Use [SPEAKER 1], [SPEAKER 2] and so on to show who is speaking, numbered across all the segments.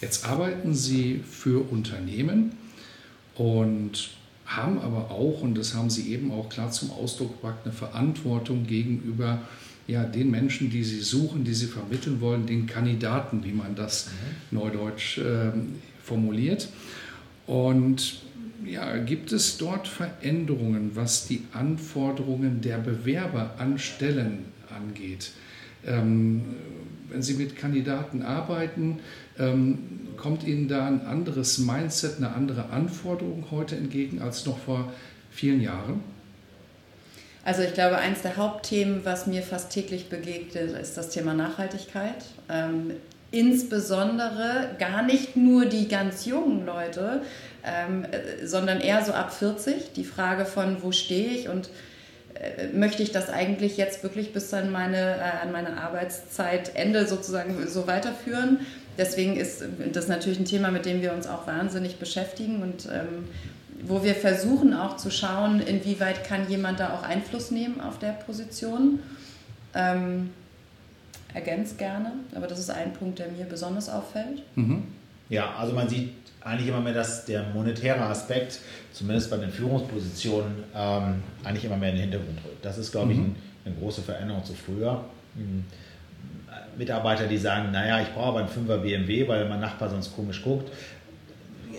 [SPEAKER 1] Jetzt arbeiten Sie für Unternehmen und haben aber auch, und das haben Sie eben auch klar zum Ausdruck gebracht, eine Verantwortung gegenüber ja, den Menschen, die Sie suchen, die Sie vermitteln wollen, den Kandidaten, wie man das mhm. neudeutsch äh, formuliert. Und ja, gibt es dort Veränderungen, was die Anforderungen der Bewerber an Stellen angeht? Ähm, wenn Sie mit Kandidaten arbeiten, ähm, kommt Ihnen da ein anderes Mindset, eine andere Anforderung heute entgegen als noch vor vielen Jahren?
[SPEAKER 2] Also ich glaube, eines der Hauptthemen, was mir fast täglich begegnet, ist das Thema Nachhaltigkeit. Ähm, insbesondere gar nicht nur die ganz jungen Leute, ähm, sondern eher so ab 40. Die Frage von, wo stehe ich und äh, möchte ich das eigentlich jetzt wirklich bis an meine, äh, an meine Arbeitszeitende sozusagen so weiterführen? deswegen ist das natürlich ein Thema, mit dem wir uns auch wahnsinnig beschäftigen und ähm, wo wir versuchen auch zu schauen, inwieweit kann jemand da auch Einfluss nehmen auf der Position. Ähm, ergänzt gerne, aber das ist ein Punkt, der mir besonders auffällt.
[SPEAKER 3] Mhm. Ja, also man sieht eigentlich immer mehr, dass der monetäre Aspekt, zumindest bei den Führungspositionen, ähm, eigentlich immer mehr in den Hintergrund rückt. Das ist, glaube ich, mhm. ein, eine große Veränderung zu früher. Mhm. Mitarbeiter, die sagen, naja, ich brauche aber einen 5er BMW, weil mein Nachbar sonst komisch guckt,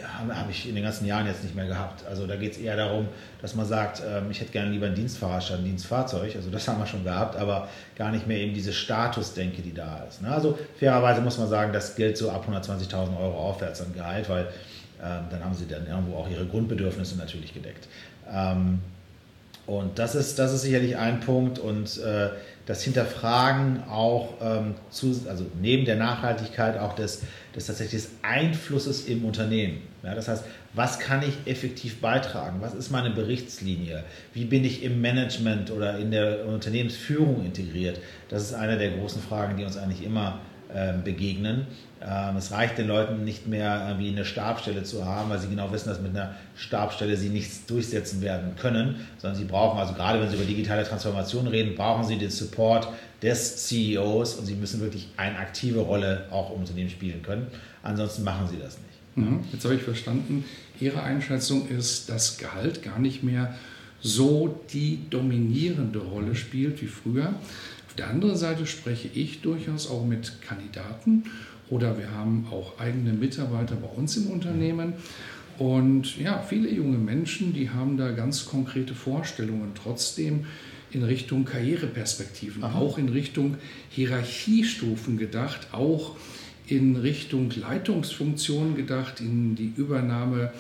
[SPEAKER 3] habe ich in den ganzen Jahren jetzt nicht mehr gehabt. Also da geht es eher darum, dass man sagt, ähm, ich hätte gerne lieber einen Dienstfahrer statt ein Dienstfahrzeug. Also das haben wir schon gehabt, aber gar nicht mehr eben diese Statusdenke, die da ist. Ne? Also fairerweise muss man sagen, das gilt so ab 120.000 Euro aufwärts an Gehalt, weil ähm, dann haben sie dann irgendwo auch ihre Grundbedürfnisse natürlich gedeckt. Ähm, und das ist, das ist sicherlich ein Punkt und äh, das Hinterfragen auch ähm, zu, also neben der Nachhaltigkeit auch des, des tatsächlich Einflusses im Unternehmen. Ja, das heißt, was kann ich effektiv beitragen? Was ist meine Berichtslinie? Wie bin ich im Management oder in der Unternehmensführung integriert? Das ist eine der großen Fragen, die uns eigentlich immer begegnen. Ähm, es reicht den Leuten nicht mehr, irgendwie eine Stabstelle zu haben, weil sie genau wissen, dass mit einer Stabstelle sie nichts durchsetzen werden können, sondern sie brauchen, also gerade wenn sie über digitale Transformation reden, brauchen sie den Support des CEOs und sie müssen wirklich eine aktive Rolle auch im Unternehmen spielen können. Ansonsten machen sie das nicht.
[SPEAKER 1] Mhm. Jetzt habe ich verstanden, Ihre Einschätzung ist, dass Gehalt gar nicht mehr so die dominierende Rolle spielt wie früher. Auf der anderen Seite spreche ich durchaus auch mit Kandidaten oder wir haben auch eigene Mitarbeiter bei uns im Unternehmen. Und ja, viele junge Menschen, die haben da ganz konkrete Vorstellungen trotzdem in Richtung Karriereperspektiven, Aha. auch in Richtung Hierarchiestufen gedacht, auch in Richtung Leitungsfunktionen gedacht, in die Übernahme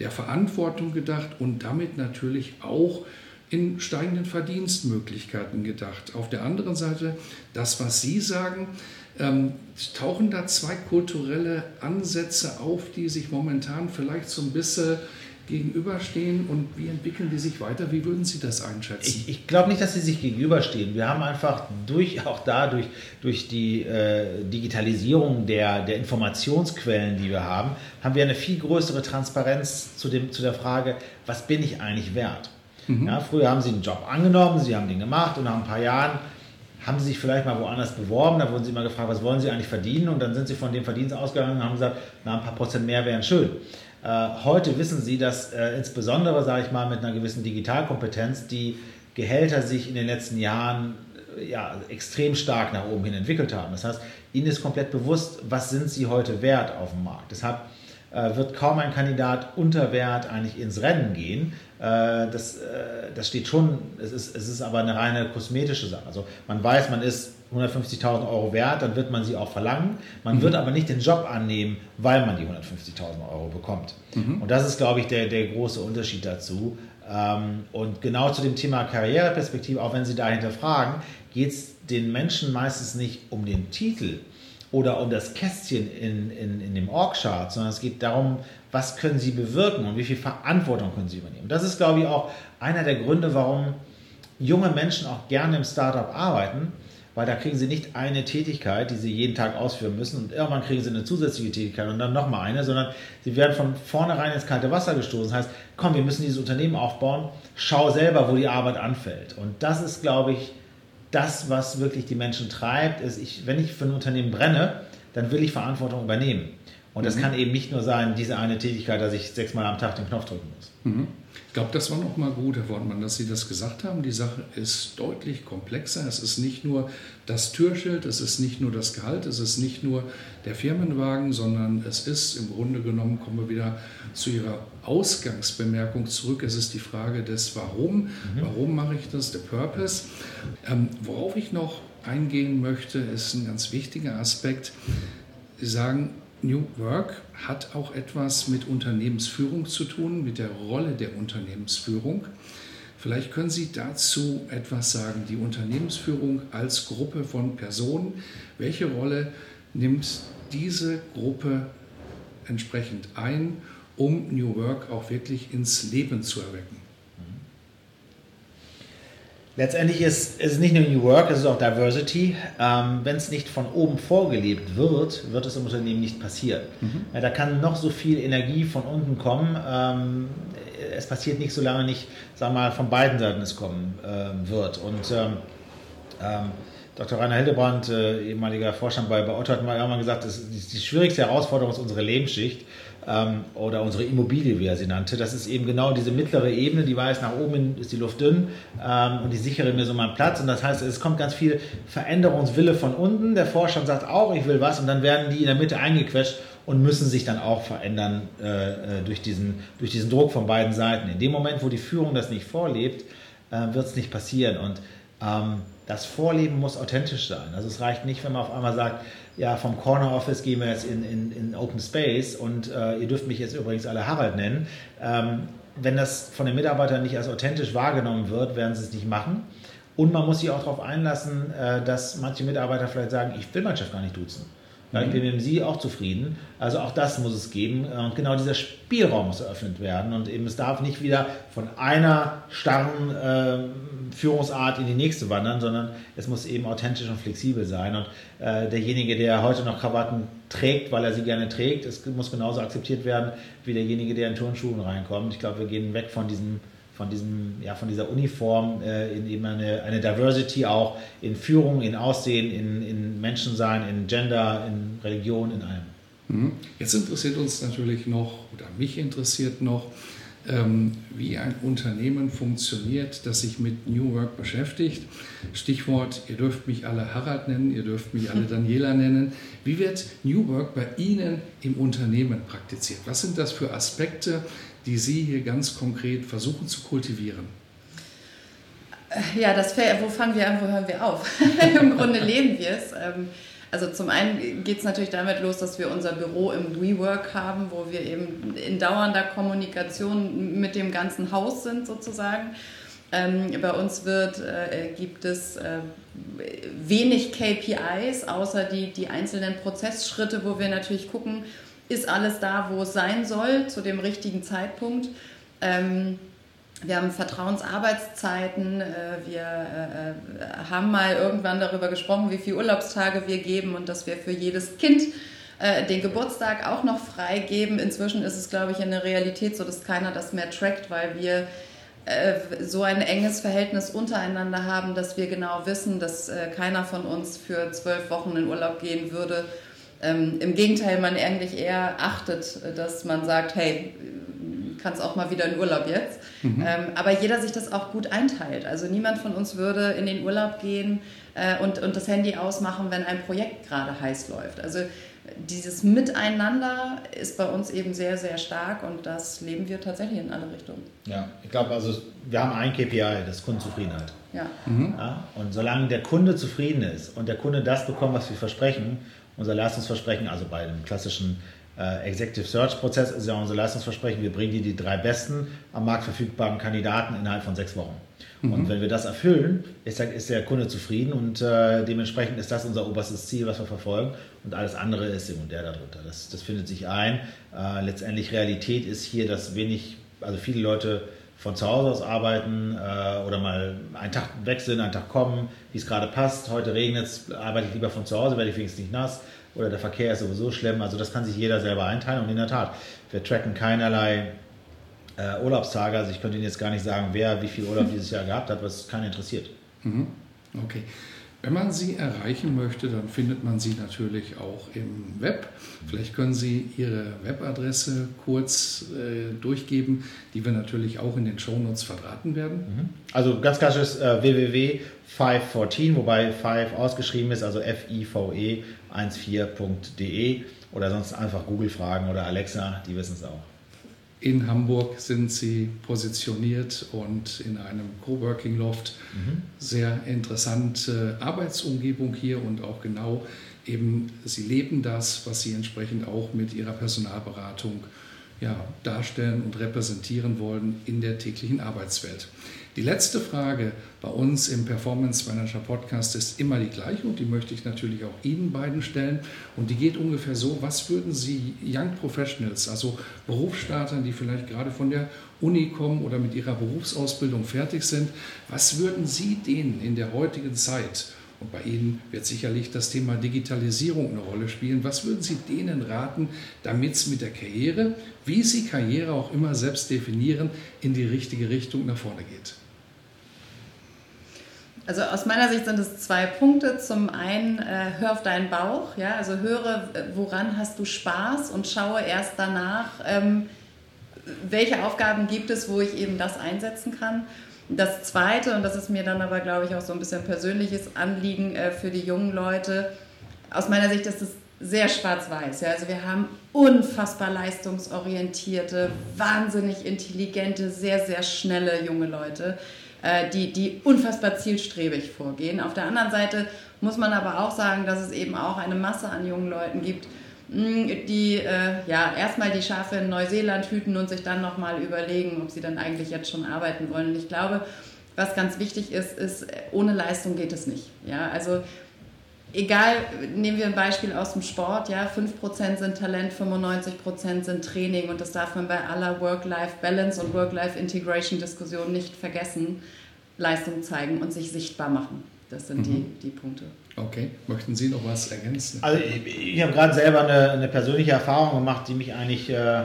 [SPEAKER 1] der Verantwortung gedacht und damit natürlich auch in steigenden Verdienstmöglichkeiten gedacht. Auf der anderen Seite, das, was Sie sagen, ähm, tauchen da zwei kulturelle Ansätze auf, die sich momentan vielleicht so ein bisschen gegenüberstehen und wie entwickeln die sich weiter? Wie würden Sie das einschätzen?
[SPEAKER 3] Ich, ich glaube nicht, dass sie sich gegenüberstehen. Wir haben einfach durch, auch da durch, durch die äh, Digitalisierung der, der Informationsquellen, die wir haben, haben wir eine viel größere Transparenz zu, dem, zu der Frage, was bin ich eigentlich wert? Mhm. Ja, früher haben sie einen Job angenommen, sie haben den gemacht und nach ein paar Jahren haben sie sich vielleicht mal woanders beworben, da wurden sie mal gefragt, was wollen sie eigentlich verdienen und dann sind sie von dem Verdienst ausgegangen und haben gesagt, na, ein paar Prozent mehr wären schön. Äh, heute wissen sie, dass äh, insbesondere, sage ich mal, mit einer gewissen Digitalkompetenz die Gehälter sich in den letzten Jahren äh, ja, extrem stark nach oben hin entwickelt haben. Das heißt, ihnen ist komplett bewusst, was sind sie heute wert auf dem Markt. Deshalb wird kaum ein Kandidat unter Wert eigentlich ins Rennen gehen. Äh, das, äh, das steht schon, es ist, es ist aber eine reine kosmetische Sache. Also man weiß, man ist 150.000 Euro wert, dann wird man sie auch verlangen. Man mhm. wird aber nicht den Job annehmen, weil man die 150.000 Euro bekommt. Mhm. Und das ist, glaube ich, der, der große Unterschied dazu. Ähm, und genau zu dem Thema Karriereperspektive, auch wenn Sie dahinter fragen, geht es den Menschen meistens nicht um den Titel oder um das Kästchen in, in, in dem Org-Chart, sondern es geht darum, was können Sie bewirken und wie viel Verantwortung können Sie übernehmen. Das ist, glaube ich, auch einer der Gründe, warum junge Menschen auch gerne im Startup arbeiten, weil da kriegen sie nicht eine Tätigkeit, die sie jeden Tag ausführen müssen und irgendwann kriegen sie eine zusätzliche Tätigkeit und dann nochmal eine, sondern sie werden von vornherein ins kalte Wasser gestoßen. Das heißt, komm, wir müssen dieses Unternehmen aufbauen, schau selber, wo die Arbeit anfällt. Und das ist, glaube ich, das, was wirklich die Menschen treibt, ist, ich, wenn ich für ein Unternehmen brenne, dann will ich Verantwortung übernehmen. Und das mhm. kann eben nicht nur sein, diese eine Tätigkeit, dass ich sechsmal am Tag den Knopf drücken muss.
[SPEAKER 1] Mhm. Ich glaube, das war nochmal gut, Herr Wortmann, dass Sie das gesagt haben. Die Sache ist deutlich komplexer. Es ist nicht nur das Türschild, es ist nicht nur das Gehalt, es ist nicht nur der Firmenwagen, sondern es ist im Grunde genommen, kommen wir wieder zu Ihrer Ausgangsbemerkung zurück. Es ist die Frage des Warum. Mhm. Warum mache ich das? Der Purpose. Ähm, worauf ich noch eingehen möchte, ist ein ganz wichtiger Aspekt. Sie sagen, New Work hat auch etwas mit Unternehmensführung zu tun, mit der Rolle der Unternehmensführung. Vielleicht können Sie dazu etwas sagen, die Unternehmensführung als Gruppe von Personen. Welche Rolle nimmt diese Gruppe entsprechend ein, um New Work auch wirklich ins Leben zu erwecken?
[SPEAKER 3] Letztendlich ist, ist es nicht nur New Work, es ist auch Diversity. Ähm, Wenn es nicht von oben vorgelebt wird, wird es im Unternehmen nicht passieren. Mhm. Ja, da kann noch so viel Energie von unten kommen. Ähm, es passiert nicht, solange nicht, wir mal, von beiden Seiten es kommen äh, wird. Und ähm, ähm Dr. Rainer Hildebrand, äh, ehemaliger Vorstand bei, bei Otto, hat mal irgendwann gesagt, das ist die schwierigste Herausforderung ist unsere Lebensschicht ähm, oder unsere Immobilie, wie er sie nannte. Das ist eben genau diese mittlere Ebene, die weiß, nach oben ist die Luft dünn ähm, und ich sichere mir so meinen Platz. Und das heißt, es kommt ganz viel Veränderungswille von unten. Der Vorstand sagt auch, ich will was und dann werden die in der Mitte eingequetscht und müssen sich dann auch verändern äh, äh durch, diesen, durch diesen Druck von beiden Seiten. In dem Moment, wo die Führung das nicht vorlebt, äh, wird es nicht passieren. Und das Vorleben muss authentisch sein. Also es reicht nicht, wenn man auf einmal sagt, ja, vom Corner Office gehen wir jetzt in, in, in Open Space und äh, ihr dürft mich jetzt übrigens alle Harald nennen. Ähm, wenn das von den Mitarbeitern nicht als authentisch wahrgenommen wird, werden sie es nicht machen. Und man muss sich auch darauf einlassen, äh, dass manche Mitarbeiter vielleicht sagen, ich will meinen Chef gar nicht duzen. Ja, ich bin mit Sie auch zufrieden. Also auch das muss es geben. Und genau dieser Spielraum muss eröffnet werden. Und eben es darf nicht wieder von einer starren äh, Führungsart in die nächste wandern, sondern es muss eben authentisch und flexibel sein. Und äh, derjenige, der heute noch Krawatten trägt, weil er sie gerne trägt, es muss genauso akzeptiert werden wie derjenige, der in Turnschuhen reinkommt. Ich glaube, wir gehen weg von diesem von, diesem, ja, von dieser Uniform äh, in eben eine, eine Diversity auch in Führung, in Aussehen, in, in Menschensein, in Gender, in Religion, in allem.
[SPEAKER 1] Mhm. Jetzt interessiert uns natürlich noch, oder mich interessiert noch, ähm, wie ein Unternehmen funktioniert, das sich mit New Work beschäftigt. Stichwort, ihr dürft mich alle Harald nennen, ihr dürft mich alle Daniela nennen. Wie wird New Work bei Ihnen im Unternehmen praktiziert? Was sind das für Aspekte, die Sie hier ganz konkret versuchen zu kultivieren?
[SPEAKER 2] Ja, das, wo fangen wir an, wo hören wir auf? Im Grunde leben wir es. Ähm, also zum einen geht es natürlich damit los, dass wir unser Büro im WeWork haben, wo wir eben in dauernder Kommunikation mit dem ganzen Haus sind sozusagen. Ähm, bei uns wird, äh, gibt es äh, wenig KPIs, außer die, die einzelnen Prozessschritte, wo wir natürlich gucken, ist alles da, wo es sein soll, zu dem richtigen Zeitpunkt. Ähm, wir haben Vertrauensarbeitszeiten. Äh, wir äh, äh, haben mal irgendwann darüber gesprochen, wie viele Urlaubstage wir geben und dass wir für jedes Kind den Geburtstag auch noch freigeben. Inzwischen ist es, glaube ich, in der Realität so, dass keiner das mehr trackt, weil wir so ein enges Verhältnis untereinander haben, dass wir genau wissen, dass keiner von uns für zwölf Wochen in Urlaub gehen würde ähm, Im Gegenteil, man eigentlich eher achtet, dass man sagt, hey, kannst auch mal wieder in Urlaub jetzt. Mhm. Ähm, aber jeder sich das auch gut einteilt. Also niemand von uns würde in den Urlaub gehen äh, und, und das Handy ausmachen, wenn ein Projekt gerade heiß läuft. Also dieses Miteinander ist bei uns eben sehr, sehr stark und das leben wir tatsächlich in alle Richtungen.
[SPEAKER 3] Ja, ich glaube, also wir haben ein KPI, das ist Kundenzufriedenheit. Ja. Mhm. ja. Und solange der Kunde zufrieden ist und der Kunde das bekommt, was wir versprechen unser Leistungsversprechen, also bei einem klassischen äh, Executive Search Prozess ist ja unser Leistungsversprechen. Wir bringen dir die drei besten am Markt verfügbaren Kandidaten innerhalb von sechs Wochen. Mhm. Und wenn wir das erfüllen, ist der, ist der Kunde zufrieden und äh, dementsprechend ist das unser oberstes Ziel, was wir verfolgen. Und alles andere ist sekundär darunter. Das, das findet sich ein. Äh, letztendlich Realität ist hier, dass wenig, also viele Leute von zu Hause aus arbeiten äh, oder mal einen Tag sind, einen Tag kommen, wie es gerade passt. Heute regnet es, arbeite ich lieber von zu Hause, werde ich wenigstens nicht nass oder der Verkehr ist sowieso schlimm. Also das kann sich jeder selber einteilen und in der Tat, wir tracken keinerlei äh, Urlaubstage. Also ich könnte Ihnen jetzt gar nicht sagen, wer wie viel Urlaub dieses Jahr gehabt hat, was keiner interessiert.
[SPEAKER 1] Mhm. Okay. Wenn man Sie erreichen möchte, dann findet man Sie natürlich auch im Web. Vielleicht können Sie Ihre Webadresse kurz äh, durchgeben, die wir natürlich auch in den Shownotes verdrahten werden. Mhm.
[SPEAKER 3] Also ganz klassisch äh, www.514, wobei 5 ausgeschrieben ist, also F-I-V-E 14.de oder sonst einfach Google fragen oder Alexa, die wissen es auch.
[SPEAKER 1] In Hamburg sind sie positioniert und in einem Coworking Loft. Mhm. Sehr interessante Arbeitsumgebung hier und auch genau eben, sie leben das, was sie entsprechend auch mit ihrer Personalberatung ja, darstellen und repräsentieren wollen in der täglichen Arbeitswelt. Die letzte Frage bei uns im Performance Manager Podcast ist immer die gleiche und die möchte ich natürlich auch Ihnen beiden stellen. Und die geht ungefähr so, was würden Sie Young Professionals, also Berufsstartern, die vielleicht gerade von der Uni kommen oder mit ihrer Berufsausbildung fertig sind, was würden Sie denen in der heutigen Zeit und bei Ihnen wird sicherlich das Thema Digitalisierung eine Rolle spielen. Was würden Sie denen raten, damit es mit der Karriere, wie Sie Karriere auch immer selbst definieren, in die richtige Richtung nach vorne geht?
[SPEAKER 2] Also aus meiner Sicht sind es zwei Punkte. Zum einen, äh, hör auf deinen Bauch, ja, also höre, woran hast du Spaß und schaue erst danach, ähm, welche Aufgaben gibt es, wo ich eben das einsetzen kann. Das zweite, und das ist mir dann aber, glaube ich, auch so ein bisschen persönliches Anliegen äh, für die jungen Leute, aus meiner Sicht ist es sehr schwarz-weiß. Ja? Also wir haben unfassbar leistungsorientierte, wahnsinnig intelligente, sehr, sehr schnelle junge Leute äh, die, die unfassbar zielstrebig vorgehen. Auf der anderen Seite muss man aber auch sagen, dass es eben auch eine Masse an jungen Leuten gibt, mm, die äh, ja erstmal die Schafe in Neuseeland hüten und sich dann nochmal überlegen, ob sie dann eigentlich jetzt schon arbeiten wollen. Und ich glaube, was ganz wichtig ist, ist, ohne Leistung geht es nicht. Ja, also egal, nehmen wir ein Beispiel aus dem Sport, ja, 5% sind Talent, 95% sind Training und das darf man bei aller Work-Life-Balance und Work-Life-Integration-Diskussion nicht vergessen. Leistung zeigen und sich sichtbar machen. Das sind mhm. die, die Punkte.
[SPEAKER 1] Okay, möchten Sie noch was ergänzen?
[SPEAKER 3] Also ich, ich habe gerade selber eine, eine, persönliche Erfahrung gemacht, die mich eigentlich äh,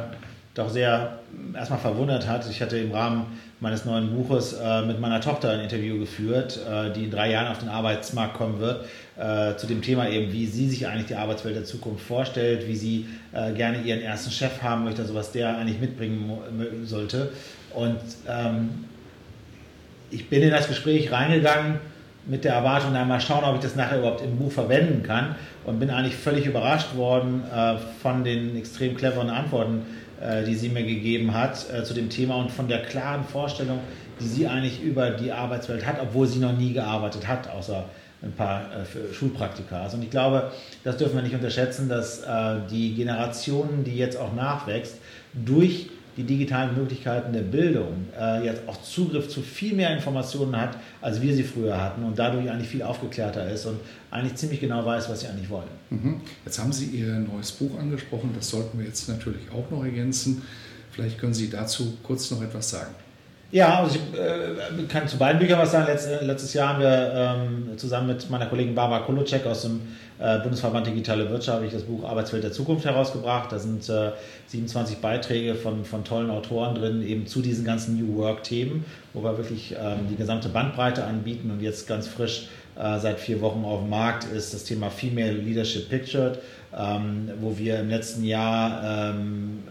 [SPEAKER 3] doch sehr erstmal verwundert hat. Ich hatte im Rahmen meines neuen Buches äh, mit meiner Tochter ein Interview geführt, äh, die in drei Jahren auf den Arbeitsmarkt kommen wird, äh, zu dem Thema eben, wie sie sich eigentlich die Arbeitswelt der Zukunft vorstellt, wie sie äh, gerne ihren ersten Chef haben möchte, also was der eigentlich mitbringen sollte. Und ähm, ich bin in das Gespräch reingegangen mit der Erwartung, einmal schauen, ob ich das nachher überhaupt im Buch verwenden kann und bin eigentlich völlig überrascht worden äh, von den extrem cleveren Antworten, die sie mir gegeben hat äh, zu dem Thema und von der klaren Vorstellung, die sie eigentlich über die Arbeitswelt hat, obwohl sie noch nie gearbeitet hat, außer ein paar äh, Schulpraktika. Also und ich glaube, das dürfen wir nicht unterschätzen, dass die Generation, die jetzt auch nachwächst, durch die digitalen Möglichkeiten der Bildung äh, jetzt auch Zugriff zu viel mehr Informationen hat, als wir sie früher hatten und dadurch eigentlich viel aufgeklärter ist und eigentlich ziemlich genau weiß, was sie eigentlich wollen.
[SPEAKER 1] Mhm. Jetzt haben Sie Ihr neues Buch angesprochen, das sollten wir jetzt natürlich auch noch ergänzen. Vielleicht können Sie dazu kurz noch etwas sagen.
[SPEAKER 3] Ja, also ich äh, kann zu beiden Büchern was sagen. Letz, äh, letztes Jahr haben wir ähm, zusammen mit meiner Kollegin Barbara Kolocek aus dem äh, Bundesverband Digitale Wirtschaft habe ich das Buch Arbeitswelt der Zukunft herausgebracht. Da sind äh, 27 Beiträge von, von tollen Autoren drin, eben zu diesen ganzen New Work-Themen, wo wir wirklich ähm, die gesamte Bandbreite anbieten und jetzt ganz frisch äh, seit vier Wochen auf dem Markt ist das Thema Female Leadership Pictured ähm, wo wir im letzten Jahr ähm,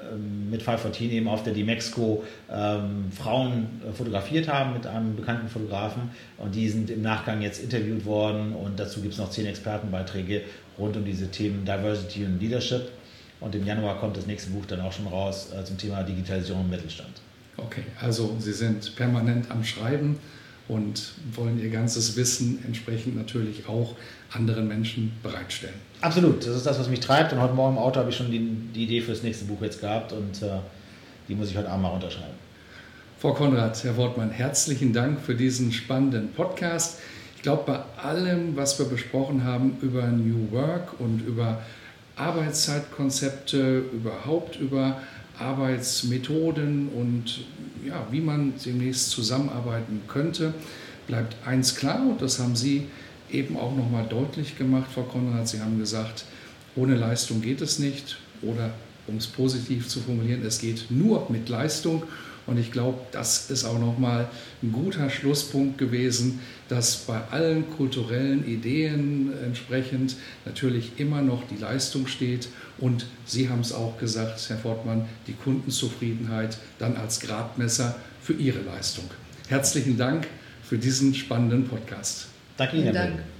[SPEAKER 3] mit 514 eben auf der Dimexco ähm, Frauen äh, fotografiert haben mit einem bekannten Fotografen. Und die sind im Nachgang jetzt interviewt worden. Und dazu gibt es noch zehn Expertenbeiträge rund um diese Themen Diversity und Leadership. Und im Januar kommt das nächste Buch dann auch schon raus äh, zum Thema Digitalisierung im Mittelstand.
[SPEAKER 1] Okay, also Sie sind permanent am Schreiben und wollen ihr ganzes Wissen entsprechend natürlich auch anderen Menschen bereitstellen.
[SPEAKER 3] Absolut, das ist das, was mich treibt. Und heute Morgen im Auto habe ich schon die, die Idee für das nächste Buch jetzt gehabt und äh, die muss ich heute Abend mal unterschreiben.
[SPEAKER 1] Frau Konrad, Herr Wortmann, herzlichen Dank für diesen spannenden Podcast. Ich glaube, bei allem, was wir besprochen haben über New Work und über Arbeitszeitkonzepte, überhaupt über Arbeitsmethoden und ja, wie man demnächst zusammenarbeiten könnte, bleibt eins klar und das haben Sie eben auch nochmal deutlich gemacht, Frau Konrad. Sie haben gesagt, ohne Leistung geht es nicht oder um es positiv zu formulieren, es geht nur mit Leistung. Und ich glaube, das ist auch nochmal ein guter Schlusspunkt gewesen, dass bei allen kulturellen Ideen entsprechend natürlich immer noch die Leistung steht. Und Sie haben es auch gesagt, Herr Fortmann, die Kundenzufriedenheit dann als Gradmesser für Ihre Leistung. Herzlichen Dank für diesen spannenden Podcast.
[SPEAKER 3] Danke Ihnen. Dank.